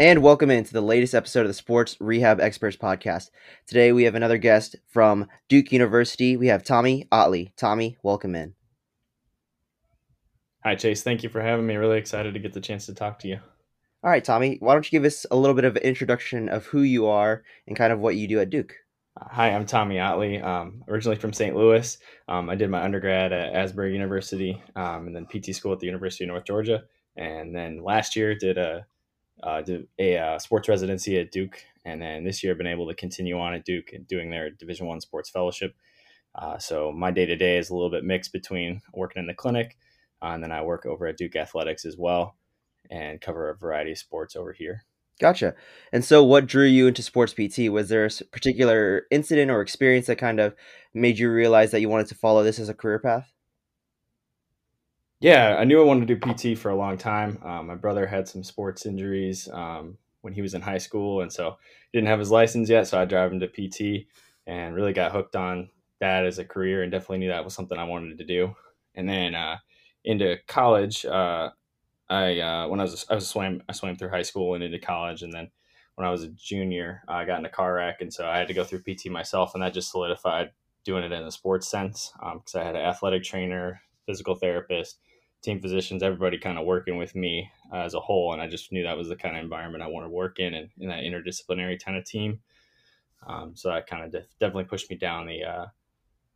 And welcome into the latest episode of the Sports Rehab Experts Podcast. Today we have another guest from Duke University. We have Tommy Otley. Tommy, welcome in. Hi, Chase. Thank you for having me. Really excited to get the chance to talk to you. All right, Tommy, why don't you give us a little bit of an introduction of who you are and kind of what you do at Duke? Hi, I'm Tommy Otley, um, originally from St. Louis. Um, I did my undergrad at Asbury University um, and then PT school at the University of North Georgia. And then last year did a uh, a uh, sports residency at Duke, and then this year I've been able to continue on at Duke and doing their Division One sports fellowship. Uh, so my day to day is a little bit mixed between working in the clinic, uh, and then I work over at Duke Athletics as well, and cover a variety of sports over here. Gotcha. And so, what drew you into sports PT? Was there a particular incident or experience that kind of made you realize that you wanted to follow this as a career path? Yeah, I knew I wanted to do PT for a long time. Um, my brother had some sports injuries um, when he was in high school, and so he didn't have his license yet. So I drove him to PT, and really got hooked on that as a career, and definitely knew that was something I wanted to do. And then uh, into college, uh, I uh, when I was I was swam I swam through high school and into college, and then when I was a junior, I got in a car wreck, and so I had to go through PT myself, and that just solidified doing it in a sports sense because um, I had an athletic trainer, physical therapist team physicians, everybody kind of working with me uh, as a whole. And I just knew that was the kind of environment I want to work in and in that interdisciplinary kind of team. Um, so that kind of def- definitely pushed me down the, uh,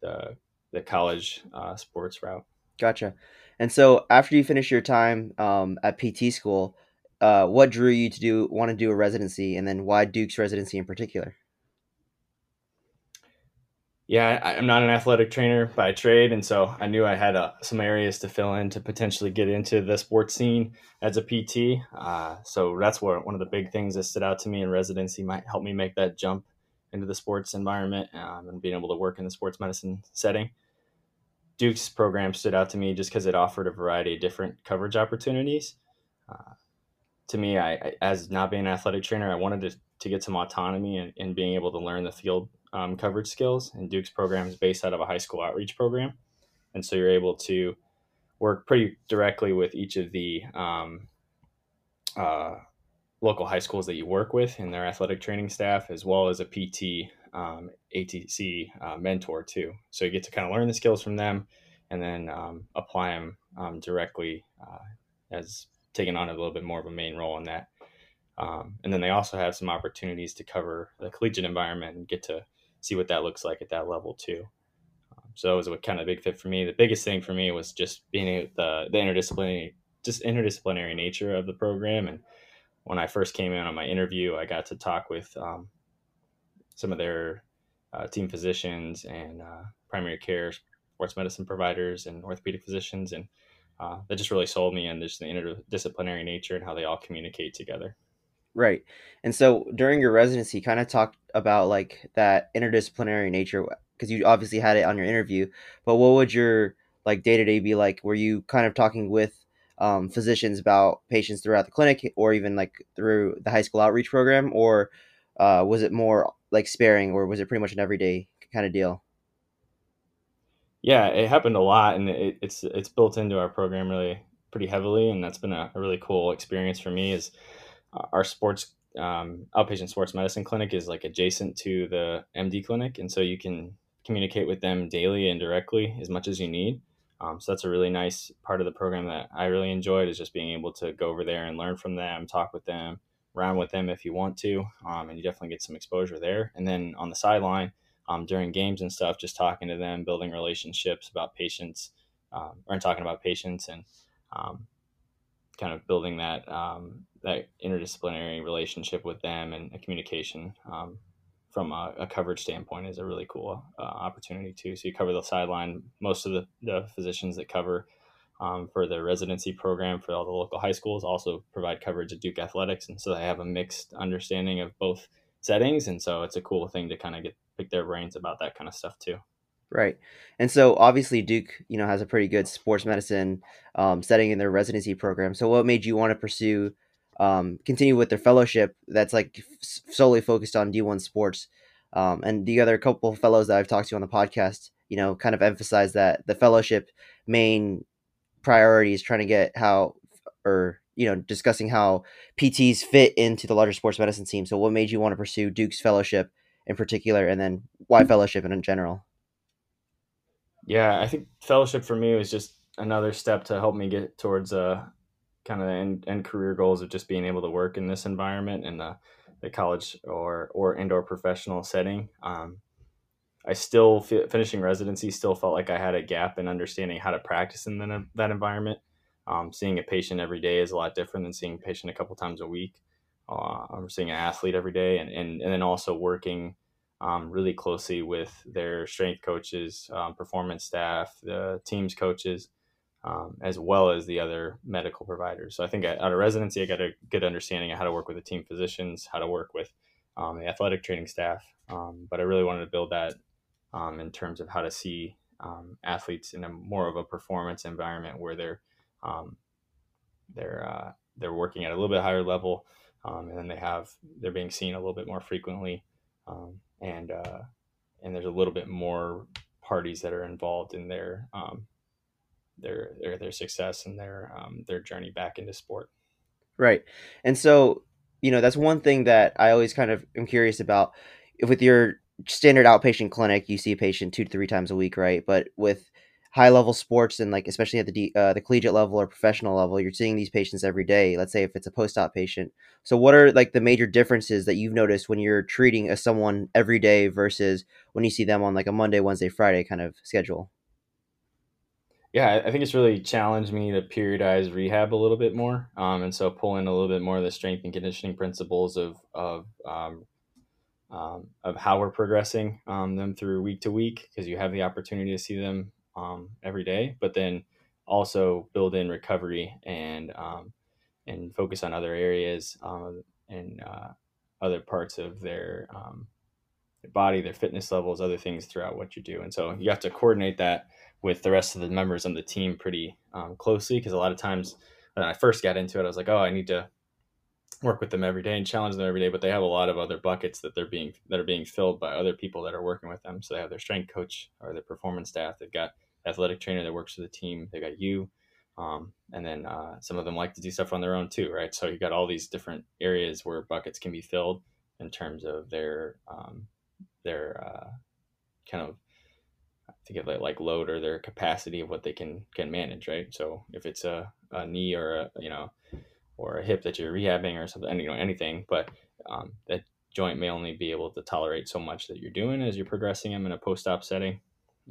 the, the college uh, sports route. Gotcha. And so after you finish your time um, at PT school, uh, what drew you to do want to do a residency, and then why Duke's residency in particular? Yeah, I, am not an athletic trainer by trade, and so I knew I had uh, some areas to fill in to potentially get into the sports scene as a PT. Uh, so that's where one of the big things that stood out to me in residency might help me make that jump into the sports environment um, and being able to work in the sports medicine setting. Duke's program stood out to me just because it offered a variety of different coverage opportunities. Uh, to me, I, I, as not being an athletic trainer, I wanted to, to get some autonomy and, and being able to learn the field um, coverage skills. And Duke's program is based out of a high school outreach program. And so you're able to work pretty directly with each of the um, uh, local high schools that you work with and their athletic training staff, as well as a PT, um, ATC uh, mentor too. So you get to kind of learn the skills from them and then um, apply them um, directly uh, as taking on a little bit more of a main role in that. Um, and then they also have some opportunities to cover the collegiate environment and get to see what that looks like at that level too. Um, so that was a kind of a big fit for me. The biggest thing for me was just being the the interdisciplinary just interdisciplinary nature of the program. And when I first came in on my interview, I got to talk with um, some of their uh, team physicians and uh, primary care sports medicine providers and orthopedic physicians and uh, that just really sold me on just the interdisciplinary nature and how they all communicate together. Right. And so during your residency, kind of talked about like that interdisciplinary nature because you obviously had it on your interview. But what would your like day to day be like? Were you kind of talking with um, physicians about patients throughout the clinic, or even like through the high school outreach program, or uh, was it more like sparing, or was it pretty much an everyday kind of deal? Yeah, it happened a lot, and it, it's it's built into our program really pretty heavily, and that's been a, a really cool experience for me. Is our sports um, outpatient sports medicine clinic is like adjacent to the MD clinic, and so you can communicate with them daily and directly as much as you need. Um, so that's a really nice part of the program that I really enjoyed is just being able to go over there and learn from them, talk with them, round with them if you want to, um, and you definitely get some exposure there. And then on the sideline um, during games and stuff, just talking to them, building relationships about patients, um, or talking about patients and um, kind of building that um, that interdisciplinary relationship with them and a communication um, from a, a, coverage standpoint is a really cool uh, opportunity too. So you cover the sideline. Most of the, the physicians that cover um, for the residency program for all the local high schools, also provide coverage at Duke Athletics. And so they have a mixed understanding of both settings. And so it's a cool thing to kind of get pick their brains about that kind of stuff too. Right. And so obviously Duke, you know, has a pretty good sports medicine um, setting in their residency program. So what made you want to pursue, um, continue with their fellowship that's like solely focused on D1 sports? Um, and the other couple fellows that I've talked to on the podcast, you know, kind of emphasize that the fellowship main priority is trying to get how, or, you know, discussing how PTs fit into the larger sports medicine team. So what made you want to pursue Duke's fellowship in particular, and then why fellowship in general? Yeah, I think fellowship for me was just another step to help me get towards uh, kind of end, end career goals of just being able to work in this environment in the, the college or or indoor professional setting. Um, I still finishing residency still felt like I had a gap in understanding how to practice in the, that environment. Um, seeing a patient every day is a lot different than seeing a patient a couple times a week. Uh, I'm seeing an athlete every day, and and, and then also working um, really closely with their strength coaches, um, performance staff, the teams coaches, um, as well as the other medical providers. So I think out of residency, I got a good understanding of how to work with the team physicians, how to work with um, the athletic training staff. Um, but I really wanted to build that um, in terms of how to see athletes in a more of a performance environment where they're they're uh, they're working at a little bit higher level, and then they have they're being seen a little bit more frequently. Um, and uh, and there's a little bit more parties that are involved in their um, their their their success and their um, their journey back into sport. Right, and so you know that's one thing that I always kind of am curious about. With your standard outpatient clinic, you see a patient two to three times a week, right? But with high level sports and like especially at the uh, the collegiate level or professional level, you're seeing these patients every day. Let's say if it's a post op patient. So what are like the major differences that you've noticed when you're treating a someone every day versus when you see them on like a Monday, Wednesday, Friday kind of schedule? Yeah, I think it's really challenged me to periodize rehab a little bit more, um, and so pull in a little bit more of the strength and conditioning principles of of um, um, of how we're progressing um, them through week to week because you have the opportunity to see them um, every day, but then also build in recovery and um, and focus on other areas um, and uh, other parts of their, um, their body, their fitness levels, other things throughout what you do. And so you have to coordinate that with the rest of the members on the team pretty um, closely because a lot of times when I first got into it, I was like, oh, I need to work with them every day and challenge them every day but they have a lot of other buckets that they're being that are being filled by other people that are working with them so they have their strength coach or their performance staff they've got athletic trainer that works for the team they got you um, and then uh, some of them like to do stuff on their own too right so you got all these different areas where buckets can be filled in terms of their um, their uh, kind of think of it like load or their capacity of what they can can manage right so if it's a, a knee or a you know or a hip that you're rehabbing or something, you know, anything, but um, that joint may only be able to tolerate so much that you're doing as you're progressing them in a post-op setting,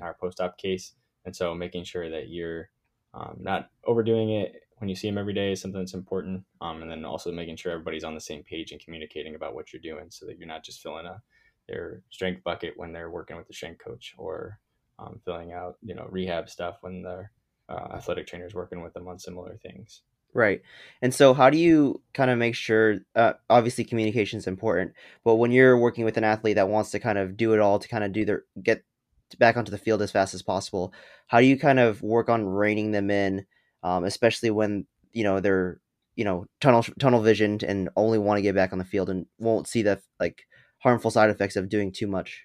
our post-op case. And so making sure that you're um, not overdoing it when you see them every day is something that's important. Um, and then also making sure everybody's on the same page and communicating about what you're doing so that you're not just filling a their strength bucket when they're working with the strength coach or um, filling out, you know, rehab stuff when their uh, athletic trainers working with them on similar things. Right. And so, how do you kind of make sure? Uh, obviously, communication is important, but when you're working with an athlete that wants to kind of do it all to kind of do their get back onto the field as fast as possible, how do you kind of work on reining them in, um, especially when you know they're you know tunnel tunnel visioned and only want to get back on the field and won't see the like harmful side effects of doing too much?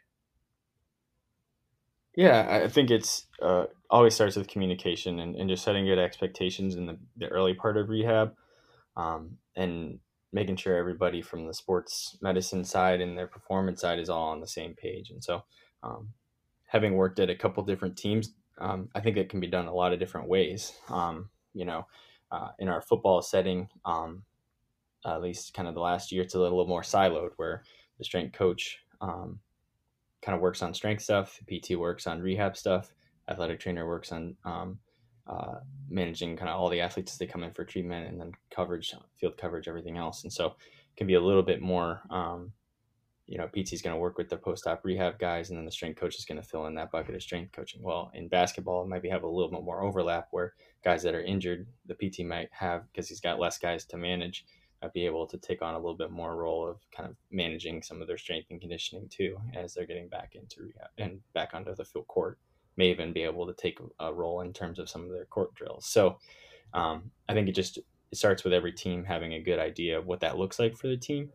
Yeah, I think it's uh, always starts with communication and, and just setting good expectations in the, the early part of rehab um, and making sure everybody from the sports medicine side and their performance side is all on the same page. And so, um, having worked at a couple different teams, um, I think it can be done a lot of different ways. Um, you know, uh, in our football setting, um, at least kind of the last year, it's a little more siloed where the strength coach um, kind of works on strength stuff. PT works on rehab stuff. Athletic trainer works on um, uh, managing kind of all the athletes as they come in for treatment, and then coverage, field coverage, everything else. And so, it can be a little bit more um, you know, PT is going to work with the post-op rehab guys, and then the strength coach is going to fill in that bucket of strength coaching. Well, in basketball, it might be have a little bit more overlap where guys that are injured, the PT might have because he's got less guys to manage, might be able to take on a little bit more role of kind of managing some of their strength and conditioning too as they're getting back into rehab and back onto the field court. May even be able to take a role in terms of some of their court drills. So um, I think it just it starts with every team having a good idea of what that looks like for the team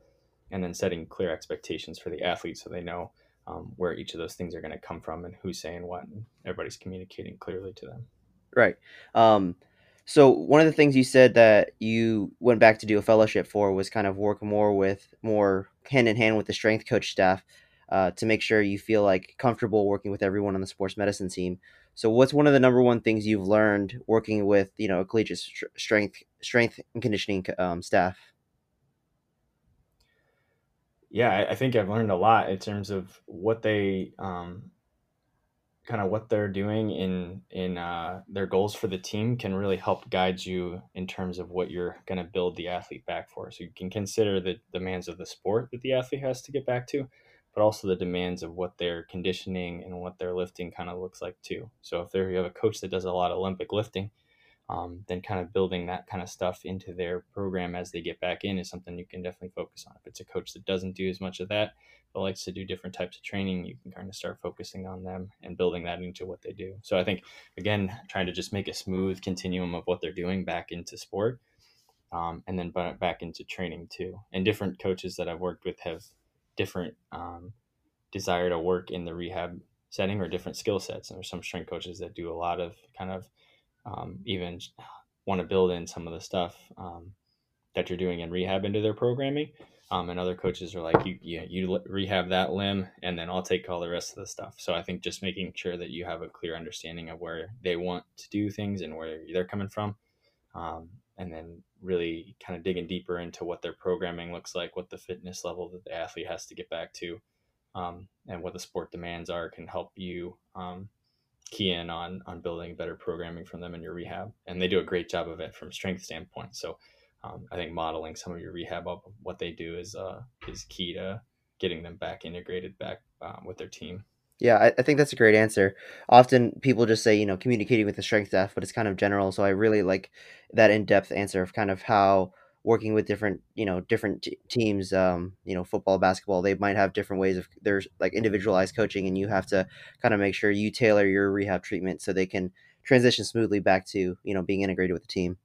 and then setting clear expectations for the athletes so they know um, where each of those things are going to come from and who's saying what and everybody's communicating clearly to them. Right. Um, so one of the things you said that you went back to do a fellowship for was kind of work more with more hand in hand with the strength coach staff uh, to make sure you feel like comfortable working with everyone on the sports medicine team. So what's one of the number one things you've learned working with you know a collegiate strength strength and conditioning um, staff yeah, I, I, think I've learned a lot in terms of what they um, kind of what they're doing in in uh, their goals for the team can really help guide you in terms of what you're going to build the athlete back for. So you can consider the demands of the sport that the athlete has to get back to, but also the demands of what their conditioning and what their lifting kind of looks like too. So if there you have a coach that does a lot of Olympic lifting, um, then kind of building that kind of stuff into their program as they get back in is something you can definitely focus on. If it's a coach that doesn't do as much of that, but likes to do different types of training, you can kind of start focusing on them and building that into what they do. So I think, again, trying to just make a smooth continuum of what they're doing back into sport um, and then back into training too. And different coaches that I've worked with have different um, desire to work in the rehab setting or different skill sets. And there's some strength coaches that do a lot of kind of um, even want to build in some of the stuff um, that you're doing in rehab into their programming. Um, and other coaches are like, you, you, you rehab that limb, and then I'll take all the rest of the stuff. So I think just making sure that you have a clear understanding of where they want to do things and where they're coming from, um, and then really kind of digging deeper into what their programming looks like, what the fitness level that the athlete has to get back to, um, and what the sport demands are can help you um, key in on on building better programming from them in your rehab, and they do a great job of it from strength standpoint. So um, I think modeling some of your rehab up what they do is uh, is key to getting them back integrated back um, with their team. Yeah, I, I, think that's a great answer. Often people just say, you know, communicating with the strength staff, but it's kind of general. So I really like that in depth answer of kind of how working with different you know different t- teams um, you know football basketball they might have different ways of there's like individualized coaching and you have to kind of make sure you tailor your rehab treatment so they can transition smoothly back to you know being integrated with the team.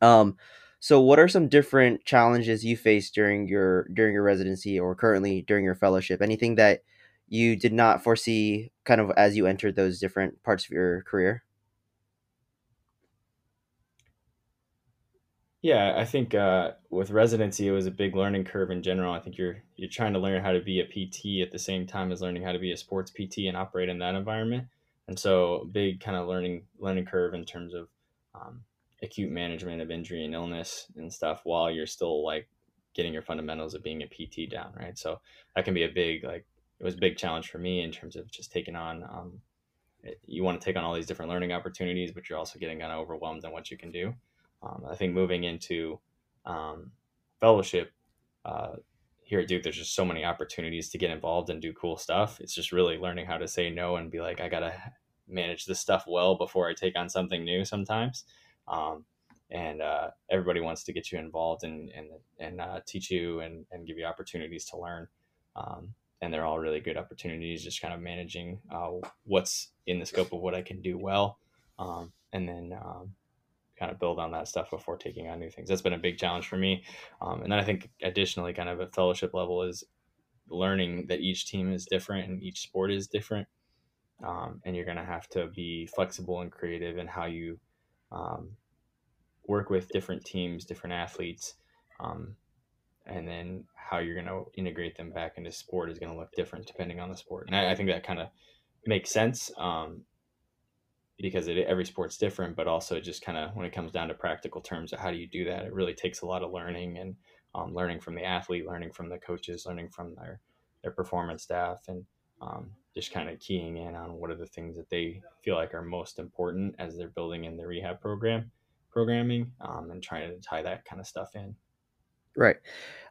Um so what are some different challenges you faced during your during your residency or currently during your fellowship? Anything that you did not foresee kind of as you entered those different parts of your career Yeah, I think uh, with residency, it was a big learning curve in general. I think you're you're trying to learn how to be a PT at the same time as learning how to be a sports PT and operate in that environment. And so, big kind of learning learning curve in terms of um, acute management of injury and illness and stuff, while you're still like getting your fundamentals of being a PT down, right? So that can be a big like it was a big challenge for me in terms of just taking on. Um, you want to take on all these different learning opportunities, but you're also getting kind of overwhelmed on what you can do. Um, I think moving into um, fellowship uh, here at Duke, there's just so many opportunities to get involved and do cool stuff. It's just really learning how to say no and be like, I gotta manage this stuff well before I take on something new. Sometimes, um, and uh, everybody wants to get you involved and and and uh, teach you and and give you opportunities to learn. Um, and they're all really good opportunities. Just kind of managing uh, what's in the scope of what I can do well, um, and then um, kind of build on that stuff before taking on new things. That's been a big challenge for me. Um, and then I think additionally, kind of a fellowship level, is learning that each team is different and each sport is different. Um, and you're going to have to be flexible and creative in how you um, work with different teams, different athletes, um, and then how you're going to integrate them back into sport is going to look different depending on the sport. And I, I think that kind of makes sense. Um, because it, every sport's different, but also just kind of when it comes down to practical terms of how do you do that, it really takes a lot of learning and um, learning from the athlete, learning from the coaches, learning from their their performance staff, and um, just kind of keying in on what are the things that they feel like are most important as they're building in the rehab program programming um, and trying to tie that kind of stuff in. Right.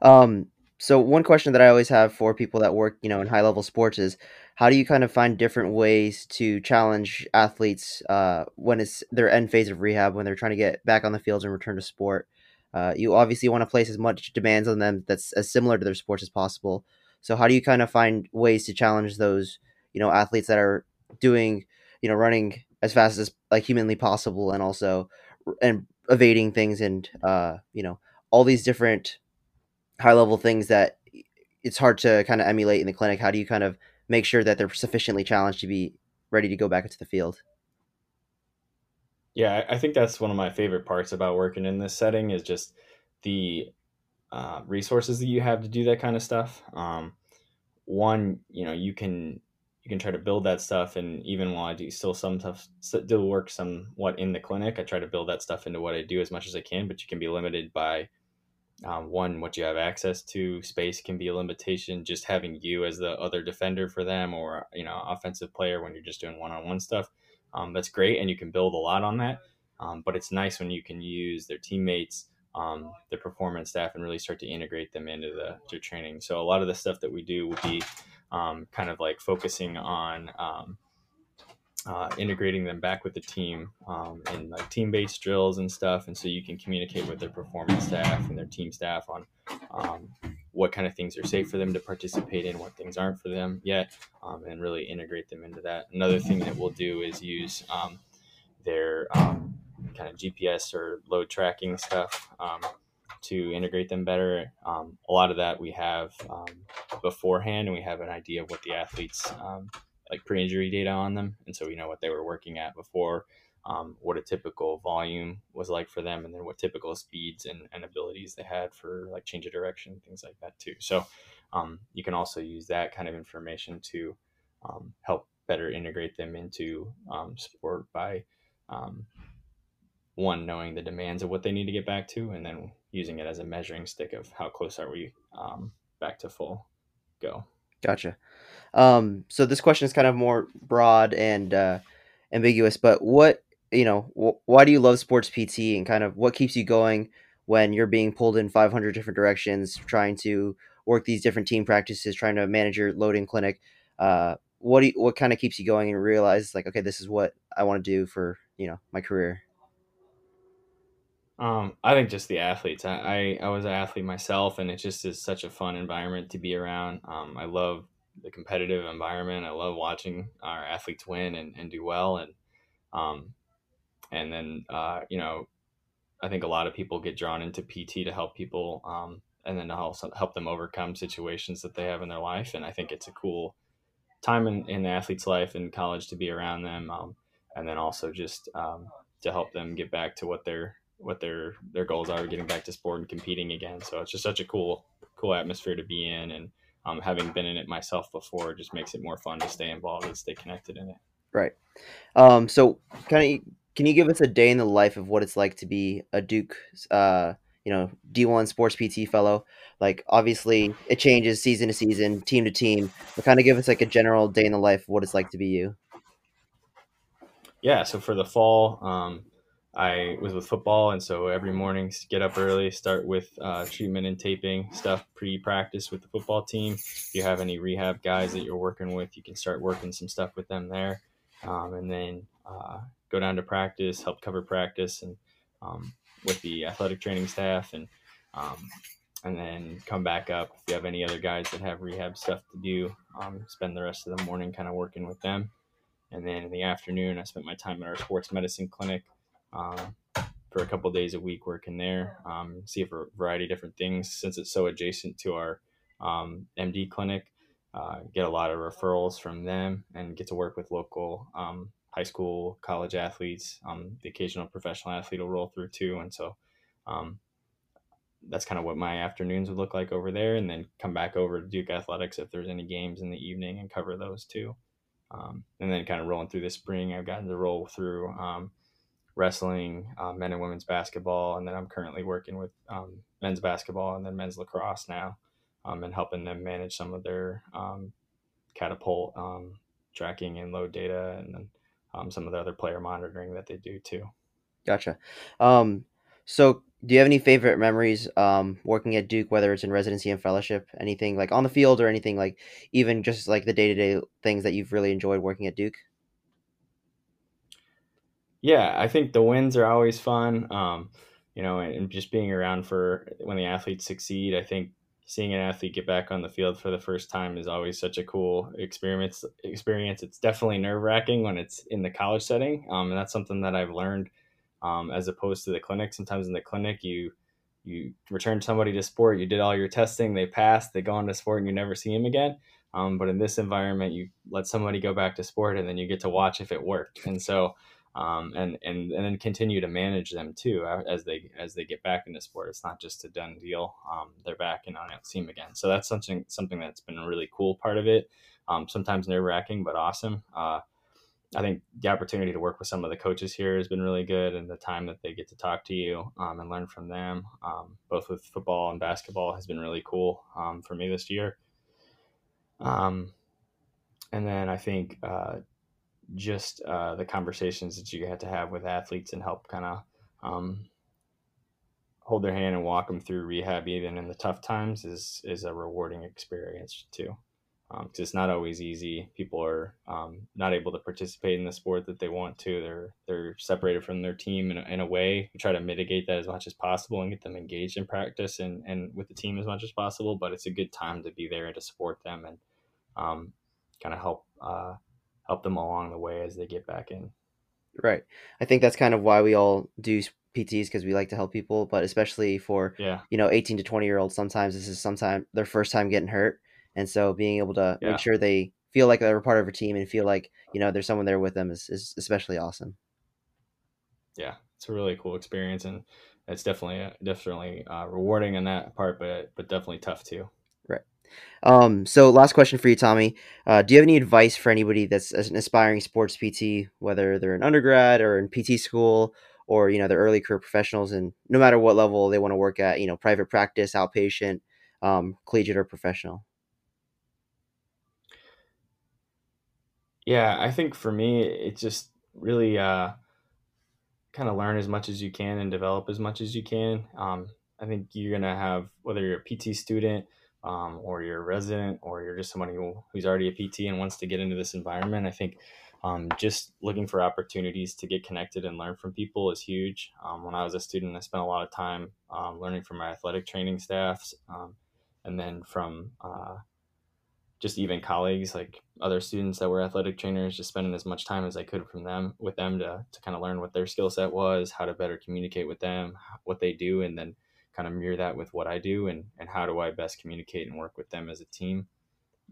Um, so one question that I always have for people that work, you know, in high level sports is how do you kind of find different ways to challenge athletes uh, when it's their end phase of rehab when they're trying to get back on the fields and return to sport? Uh, you obviously want to place as much demands on them that's as similar to their sports as possible. So how do you kind of find ways to challenge those, you know, athletes that are doing, you know, running as fast as like humanly possible and also and evading things and uh, you know, all these different high level things that it's hard to kind of emulate in the clinic. How do you kind of make sure that they're sufficiently challenged to be ready to go back into the field? Yeah, I think that's one of my favorite parts about working in this setting is just the uh, resources that you have to do that kind of stuff. Um, one, you know, you can you can try to build that stuff, and even while I do still some stuff, still work somewhat in the clinic, I try to build that stuff into what I do as much as I can. But you can be limited by um, one, what you have access to. Space can be a limitation. Just having you as the other defender for them, or you know, offensive player when you're just doing one-on-one stuff, um, that's great, and you can build a lot on that. Um, but it's nice when you can use their teammates, um, their performance staff, and really start to integrate them into the their training. So a lot of the stuff that we do will be um, kind of like focusing on um, uh, integrating them back with the team um, in like team-based drills and stuff, and so you can communicate with their performance staff and their team staff on um, what kind of things are safe for them to participate in, what things aren't for them yet, um, and really integrate them into that. Another thing that we'll do is use um, their um, kind of GPS or load tracking stuff um, to integrate them better. a lot of that we have beforehand, and we have an idea of what the athletes like pre-injury data on them, and so we know what they were working at before, um, what a typical volume was like for them, and then what typical speeds and, and abilities they had for like change of direction, things like that too. So um, you can also use that kind of information to um, help better integrate them into um, sport by um, one knowing the demands of what they need to get back to, and then using it as a measuring stick of how close are we um, back to full go. Gotcha. Um, so this question is kind of more broad and uh, ambiguous, but what you know, wh- why do you love sports PT, and kind of what keeps you going when you're being pulled in 500 different directions, trying to work these different team practices, trying to manage your loading clinic? Uh, what do you, what kind of keeps you going and realize like, okay, this is what I want to do for you know my career? Um, I think just the athletes. I, I, I was an athlete myself, and it just is such a fun environment to be around. Um, I love the competitive environment. I love watching our athletes win and, and do well. And, um, and then, uh, you know, I think a lot of people get drawn into PT to help people, um, and then to also help them overcome situations that they have in their life. And I think it's a cool time in, in the athlete's life in college to be around them. Um, and then also just, um, to help them get back to what their, what their, their goals are getting back to sport and competing again. So it's just such a cool, cool atmosphere to be in. And, um, having been in it myself before just makes it more fun to stay involved and stay connected in it. Right. Um, so, kind of, can you give us a day in the life of what it's like to be a Duke, uh, you know, D1 Sports PT fellow? Like, obviously, it changes season to season, team to team, but kind of give us like a general day in the life of what it's like to be you. Yeah. So for the fall, um, I was with football, and so every morning, get up early, start with uh, treatment and taping stuff pre-practice with the football team. If you have any rehab guys that you're working with, you can start working some stuff with them there, um, and then uh, go down to practice, help cover practice, and um, with the athletic training staff, and um, and then come back up. If you have any other guys that have rehab stuff to do, um, spend the rest of the morning kind of working with them, and then in the afternoon, I spent my time at our sports medicine clinic um, for a couple days a week working there. Um, see a variety of different things since it's so adjacent to our um, MD clinic. Uh, get a lot of referrals from them and get to work with local um, high school, college athletes. Um, the occasional professional athlete will roll through too, and so um, that's kind of what my afternoons would look like over there. And then come back over to Duke Athletics if there's any games in the evening and cover those too. Um, and then kind of rolling through the spring, I've gotten to roll through um, wrestling, uh, men and women's basketball, and then I'm currently working with um, men's basketball and then men's lacrosse now, um, and helping them manage some of their um, catapult um, tracking and load data, and then um, some of the other player monitoring that they do too. Gotcha. Um, So, do you have any favorite memories um, working at Duke, whether it's in residency and fellowship, anything like on the field or anything like even just like the day to day things that you've really enjoyed working at Duke? Yeah, I think the wins are always fun. Um, you know, and just being around for when the athletes succeed. I think seeing an athlete get back on the field for the first time is always such a cool experience. Experience. It's definitely nerve wracking when it's in the college setting, um, and that's something that I've learned um, as opposed to the clinic. Sometimes in the clinic, you you return somebody to sport, you did all your testing, they passed, they go on to sport, and you never see them again. Um, but in this environment, you let somebody go back to sport, and then you get to watch if it worked. And so um, and and and then continue to manage them too as they as they get back into sport. It's not just a done deal. Um, they're back and I don't see them again. So that's something something that's been a really cool part of it. Um, sometimes nerve wracking, but awesome. Uh, I think the opportunity to work with some of the coaches here has been really good, and the time that they get to talk to you um, and learn from them, um, both with football and basketball, has been really cool um, for me this year. Um, and then I think uh, just uh, the conversations that you had to have with athletes and help kind of um, hold their hand and walk them through rehab even in the tough times is is a rewarding experience too. Because um, it's not always easy. People are um, not able to participate in the sport that they want to. They're they're separated from their team in a, in a way. We try to mitigate that as much as possible and get them engaged in practice and, and with the team as much as possible but it's a good time to be there and to support them and um, kind of help uh, help them along the way as they get back in. Right. I think that's kind of why we all do PTs because we like to help people, but especially for yeah. you know 18 to 20 year olds, sometimes this is sometimes their first time getting hurt, and so being able to yeah. make sure they feel like they're a part of a team and feel like you know there's someone there with them is, is especially awesome. Yeah, it's a really cool experience, and it's definitely definitely uh, rewarding in that part, but but definitely tough too. Um, so last question for you, Tommy. Uh, do you have any advice for anybody that's an aspiring sports PT, whether they're an undergrad or in PT school, or you know they're early career professionals, and no matter what level they want to work at, you know, private practice, outpatient, um, collegiate, or professional? Yeah, I think for me, it's just really uh, kind of learn as much as you can and develop as much as you can. Um, I think you're gonna have whether you're a PT student um, or you're a resident or you're just somebody who, who's already a PT and wants to get into this environment, I think um, just looking for opportunities to get connected and learn from people is huge. Um, when I was a student, I spent a lot of time um, learning from my athletic training staffs um, and then from uh, just even colleagues like other students that were athletic trainers just spending as much time as i could from them with them to, to kind of learn what their skill set was how to better communicate with them what they do and then kind of mirror that with what I do and, and how do I best communicate and work with them as a team.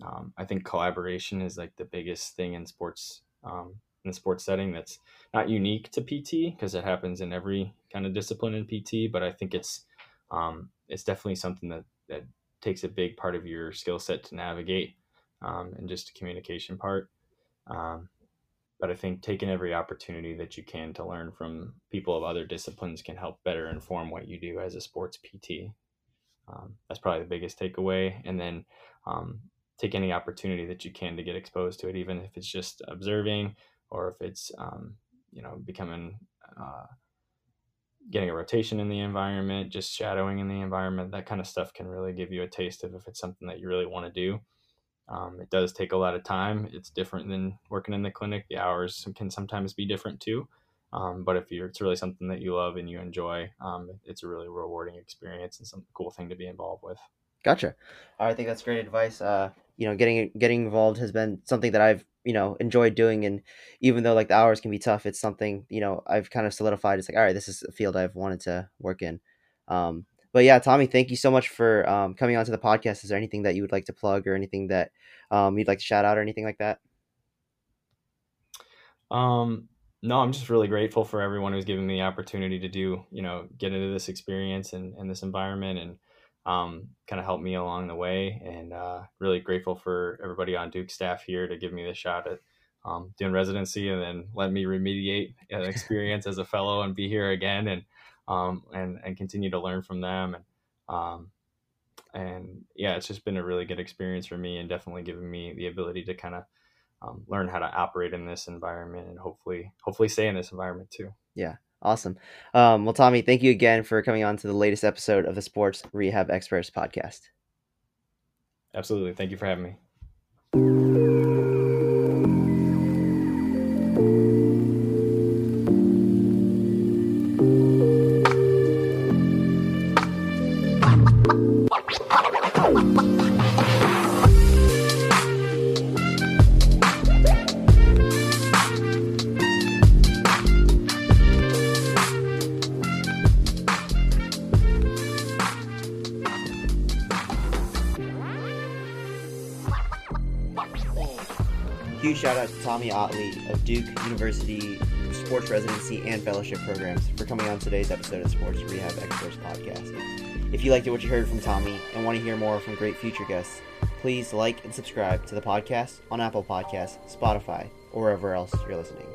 Um, I think collaboration is like the biggest thing in sports um, in the sports setting that's not unique to PT because it happens in every kind of discipline in PT, but I think it's um, it's definitely something that that takes a big part of your skill set to navigate um, and just a communication part. Um, but I think taking every opportunity that you can to learn from people of other disciplines can help better inform what you do as a sports PT. Um, that's probably the biggest takeaway. And then um, take any opportunity that you can to get exposed to it, even if it's just observing or if it's, um, you know, becoming, uh, getting a rotation in the environment, just shadowing in the environment. That kind of stuff can really give you a taste of if it's something that you really want to do. Um, it does take a lot of time. It's different than working in the clinic. The hours can sometimes be different too. Um, but if you're, it's really something that you love and you enjoy, um, it's a really rewarding experience and some cool thing to be involved with. Gotcha. I think that's great advice. Uh, you know, getting getting involved has been something that I've you know enjoyed doing, and even though like the hours can be tough, it's something you know I've kind of solidified. It's like all right, this is a field I've wanted to work in. Um, but yeah, Tommy, thank you so much for um, coming onto the podcast. Is there anything that you would like to plug or anything that um, you'd like to shout out or anything like that? Um, no, I'm just really grateful for everyone who's given me the opportunity to do, you know, get into this experience and, and this environment and um, kind of help me along the way. And uh, really grateful for everybody on Duke staff here to give me the shot at um, doing residency and then let me remediate an experience as a fellow and be here again. And um, and and continue to learn from them and um, and yeah, it's just been a really good experience for me and definitely given me the ability to kind of um, learn how to operate in this environment and hopefully hopefully stay in this environment too. Yeah, Awesome. Um, well, Tommy, thank you again for coming on to the latest episode of the Sports Rehab Experts podcast. Absolutely. Thank you for having me. Tommy Otley of Duke University Sports Residency and Fellowship Programs for coming on today's episode of Sports Rehab Experts Podcast. If you liked what you heard from Tommy and want to hear more from great future guests, please like and subscribe to the podcast on Apple Podcasts, Spotify, or wherever else you're listening.